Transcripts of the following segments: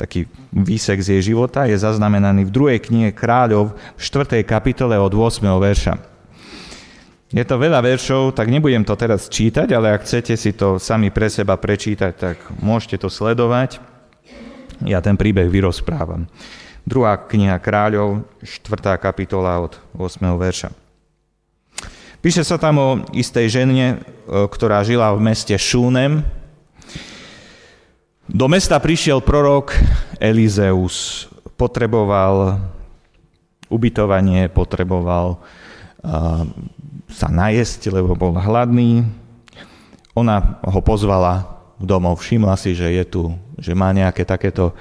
taký výsek z jej života, je zaznamenaný v druhej knihe kráľov v 4. kapitole od 8. verša. Je to veľa veršov, tak nebudem to teraz čítať, ale ak chcete si to sami pre seba prečítať, tak môžete to sledovať. Ja ten príbeh vyrozprávam. Druhá kniha kráľov, 4. kapitola od 8. verša. Píše sa tam o istej žene, e, ktorá žila v meste Šúnem. Do mesta prišiel prorok Elizeus. Potreboval ubytovanie, potreboval sa najesť, lebo bol hladný. Ona ho pozvala domov, všimla si, že je tu, že má nejaké takéto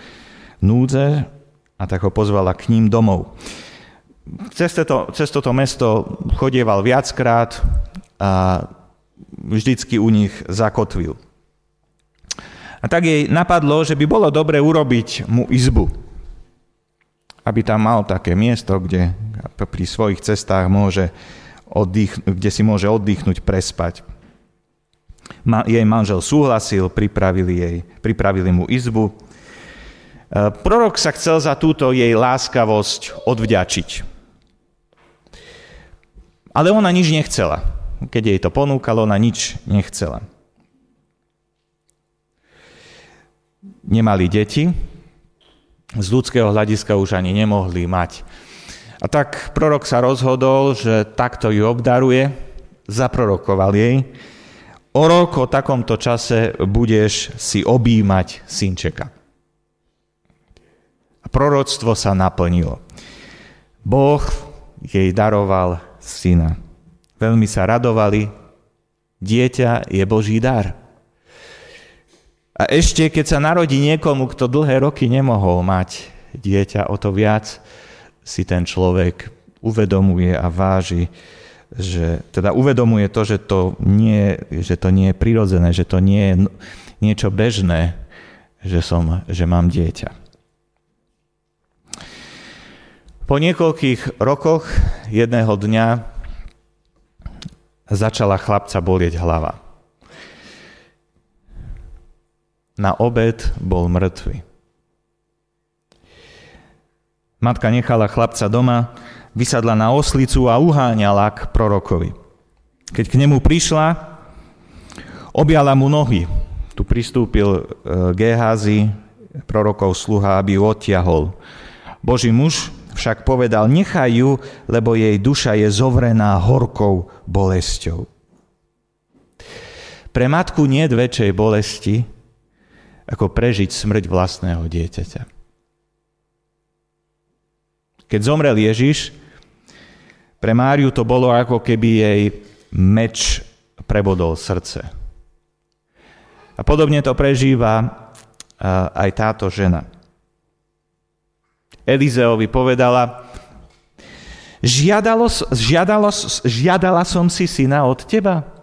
núdze a tak ho pozvala k ním domov. Cez, toto, cez toto mesto chodieval viackrát a vždycky u nich zakotvil. A tak jej napadlo, že by bolo dobre urobiť mu izbu, aby tam mal také miesto, kde pri svojich cestách môže oddych, kde si môže oddychnúť, prespať. Ma, jej manžel súhlasil, pripravili, jej, pripravili mu izbu. E, prorok sa chcel za túto jej láskavosť odvďačiť. Ale ona nič nechcela. Keď jej to ponúkalo, ona nič nechcela. Nemali deti, z ľudského hľadiska už ani nemohli mať a tak prorok sa rozhodol, že takto ju obdaruje, zaprorokoval jej. O rok o takomto čase budeš si objímať synčeka. A proroctvo sa naplnilo. Boh jej daroval syna. Veľmi sa radovali. Dieťa je Boží dar. A ešte, keď sa narodí niekomu, kto dlhé roky nemohol mať dieťa, o to viac si ten človek uvedomuje a váži, že teda uvedomuje to, že to nie, že to nie je prirodzené, že to nie je niečo bežné, že, som, že mám dieťa. Po niekoľkých rokoch jedného dňa začala chlapca bolieť hlava. Na obed bol mŕtvy. Matka nechala chlapca doma, vysadla na oslicu a uháňala k prorokovi. Keď k nemu prišla, objala mu nohy. Tu pristúpil e, Gehazi, prorokov sluha, aby ju odtiahol. Boží muž však povedal, nechaj ju, lebo jej duša je zovrená horkou bolesťou. Pre matku nie väčšej bolesti, ako prežiť smrť vlastného dieťaťa. Keď zomrel Ježiš, pre Máriu to bolo ako keby jej meč prebodol srdce. A podobne to prežíva aj táto žena. Elizeovi povedala, žiadalo, žiadalo, žiadala som si syna od teba.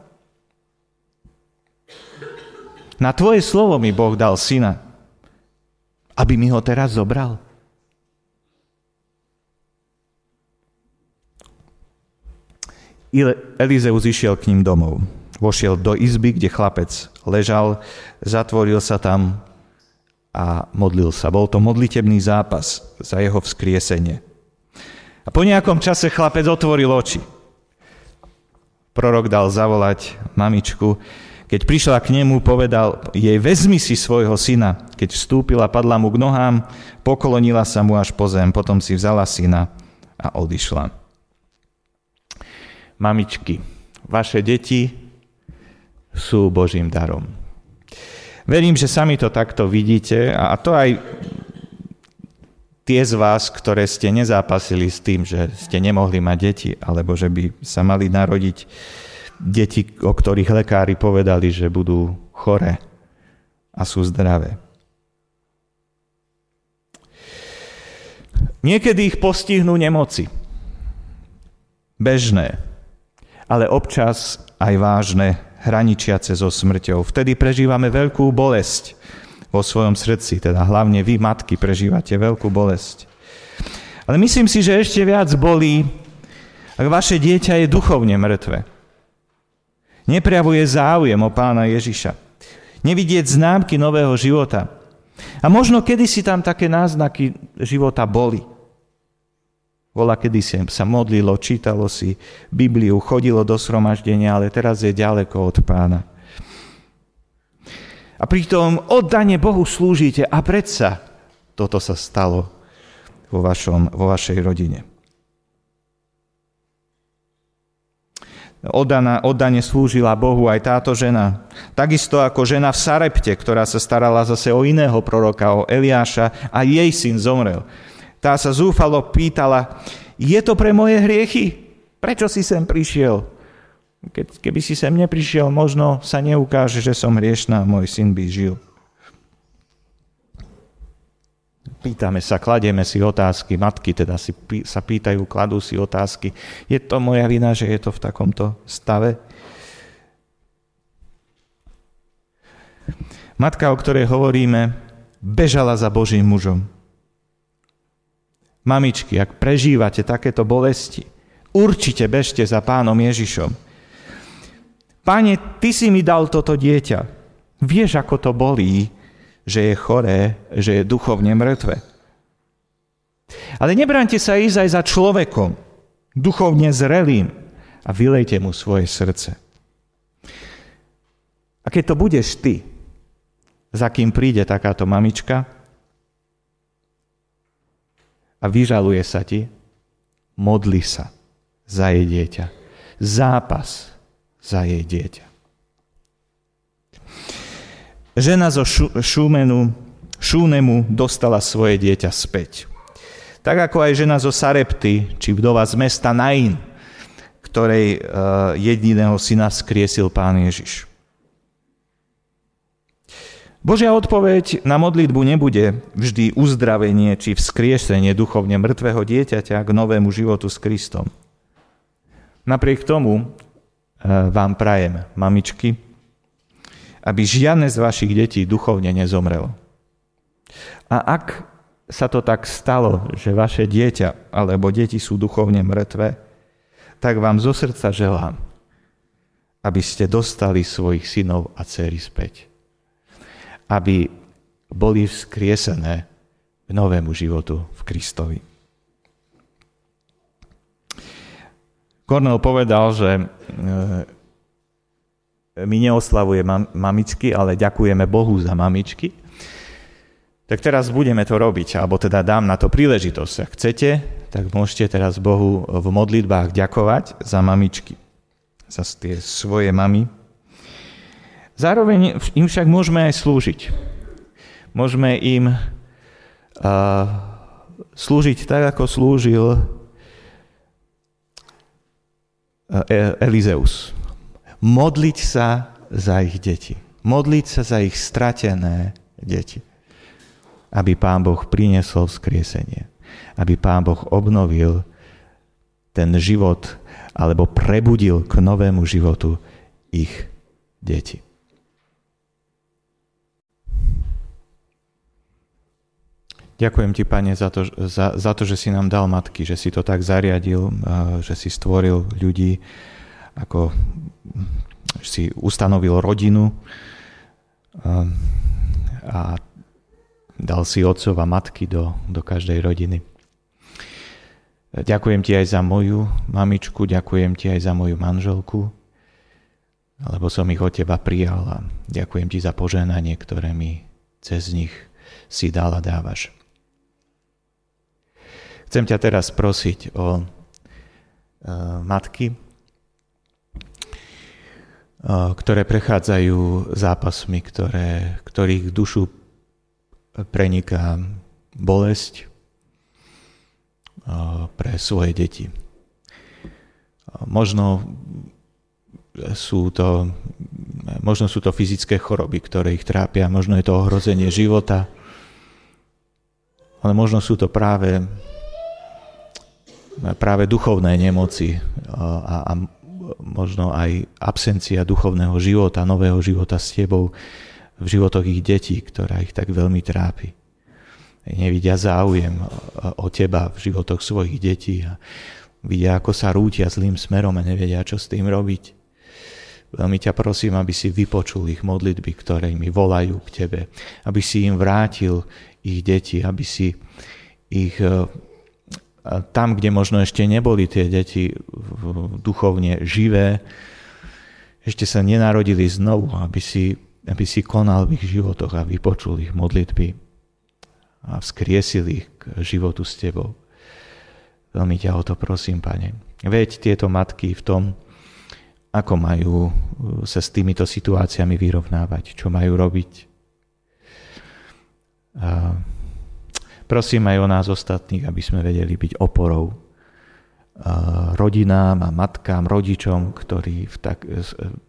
Na tvoje slovo mi Boh dal syna, aby mi ho teraz zobral. Elizeus išiel k ním domov. Vošiel do izby, kde chlapec ležal, zatvoril sa tam a modlil sa. Bol to modlitebný zápas za jeho vzkriesenie. A po nejakom čase chlapec otvoril oči. Prorok dal zavolať mamičku. Keď prišla k nemu, povedal jej, vezmi si svojho syna. Keď vstúpila, padla mu k nohám, pokolonila sa mu až po zem, potom si vzala syna a odišla mamičky, vaše deti sú Božím darom. Verím, že sami to takto vidíte a to aj tie z vás, ktoré ste nezápasili s tým, že ste nemohli mať deti, alebo že by sa mali narodiť deti, o ktorých lekári povedali, že budú chore a sú zdravé. Niekedy ich postihnú nemoci. Bežné ale občas aj vážne, hraničiace so smrťou. Vtedy prežívame veľkú bolesť vo svojom srdci, teda hlavne vy, matky, prežívate veľkú bolesť. Ale myslím si, že ešte viac bolí, ak vaše dieťa je duchovne mŕtve. Neprejavuje záujem o pána Ježiša. Nevidieť známky nového života. A možno kedysi tam také náznaky života boli. Bola, kedy sa modlilo, čítalo si Bibliu, chodilo do sromaždenia, ale teraz je ďaleko od pána. A pritom oddane Bohu slúžite a predsa toto sa stalo vo, vašom, vo vašej rodine. Oddana, oddane slúžila Bohu aj táto žena. Takisto ako žena v Sarepte, ktorá sa starala zase o iného proroka, o Eliáša a jej syn zomrel. Tá sa zúfalo pýtala, je to pre moje hriechy? Prečo si sem prišiel? Keď, keby si sem neprišiel, možno sa neukáže, že som hriešná môj syn by žil. Pýtame sa, kladieme si otázky, matky teda si, sa pýtajú, kladú si otázky. Je to moja vina, že je to v takomto stave? Matka, o ktorej hovoríme, bežala za Božím mužom. Mamičky, ak prežívate takéto bolesti, určite bežte za pánom Ježišom. Pane, ty si mi dal toto dieťa. Vieš, ako to bolí, že je choré, že je duchovne mŕtve. Ale nebránte sa ísť aj za človekom, duchovne zrelým a vylejte mu svoje srdce. A keď to budeš ty, za kým príde takáto mamička a vyžaluje sa ti, modli sa za jej dieťa. Zápas za jej dieťa. Žena zo Šúmenu, Šúnemu dostala svoje dieťa späť. Tak ako aj žena zo Sarepty, či vdova z mesta Nain, ktorej e, jediného syna skriesil pán Ježiš. Božia odpoveď na modlitbu nebude vždy uzdravenie či vzkriesenie duchovne mŕtvého dieťaťa k novému životu s Kristom. Napriek tomu e, vám prajem, mamičky, aby žiadne z vašich detí duchovne nezomrelo. A ak sa to tak stalo, že vaše dieťa alebo deti sú duchovne mŕtve, tak vám zo srdca želám, aby ste dostali svojich synov a dcery späť. Aby boli vzkriesené k novému životu v Kristovi. Kornel povedal, že e, my neoslavuje mam, mamičky, ale ďakujeme Bohu za mamičky. Tak teraz budeme to robiť, alebo teda dám na to príležitosť. Ak chcete, tak môžete teraz Bohu v modlitbách ďakovať za mamičky, za tie svoje mamy. Zároveň im však môžeme aj slúžiť. Môžeme im uh, slúžiť tak, ako slúžil Elizeus modliť sa za ich deti. Modliť sa za ich stratené deti. Aby Pán Boh priniesol vzkriesenie. Aby Pán Boh obnovil ten život alebo prebudil k novému životu ich deti. Ďakujem ti, Pane, za to, za, za to, že si nám dal matky, že si to tak zariadil, že si stvoril ľudí ako si ustanovil rodinu a dal si otcov a matky do, do každej rodiny. Ďakujem ti aj za moju mamičku, ďakujem ti aj za moju manželku, lebo som ich od teba prijal a ďakujem ti za poženanie, ktoré mi cez nich si dal a dávaš. Chcem ťa teraz prosiť o uh, matky, ktoré prechádzajú zápasmi, ktoré, ktorých dušu preniká bolesť pre svoje deti. Možno sú to, možno sú to fyzické choroby, ktoré ich trápia, možno je to ohrozenie života, ale možno sú to práve, práve duchovné nemoci a, a možno aj absencia duchovného života, nového života s tebou v životoch ich detí, ktorá ich tak veľmi trápi. Nevidia záujem o teba v životoch svojich detí a vidia, ako sa rútia zlým smerom a nevedia, čo s tým robiť. Veľmi ťa prosím, aby si vypočul ich modlitby, ktoré mi volajú k Tebe. Aby si im vrátil ich deti, aby si ich e, tam, kde možno ešte neboli tie deti duchovne živé, ešte sa nenarodili znovu, aby si, aby si konal v ich životoch a vypočul ich modlitby a vzkriesil ich k životu s Tebou. Veľmi ťa o to prosím, Pane. Veď tieto matky v tom, ako majú uh, sa s týmito situáciami vyrovnávať, čo majú robiť. A prosím aj o nás ostatných, aby sme vedeli byť oporou rodinám a matkám, rodičom, ktorí v tak,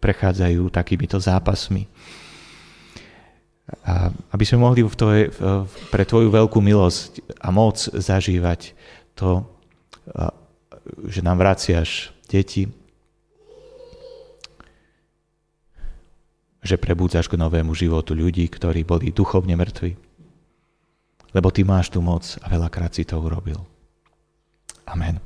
prechádzajú takýmito zápasmi. A aby sme mohli v tvoje, pre Tvoju veľkú milosť a moc zažívať to, že nám vraciaš deti, že prebúdzaš k novému životu ľudí, ktorí boli duchovne mŕtvi. Lebo ty máš tú moc a veľakrát si to urobil. Amen.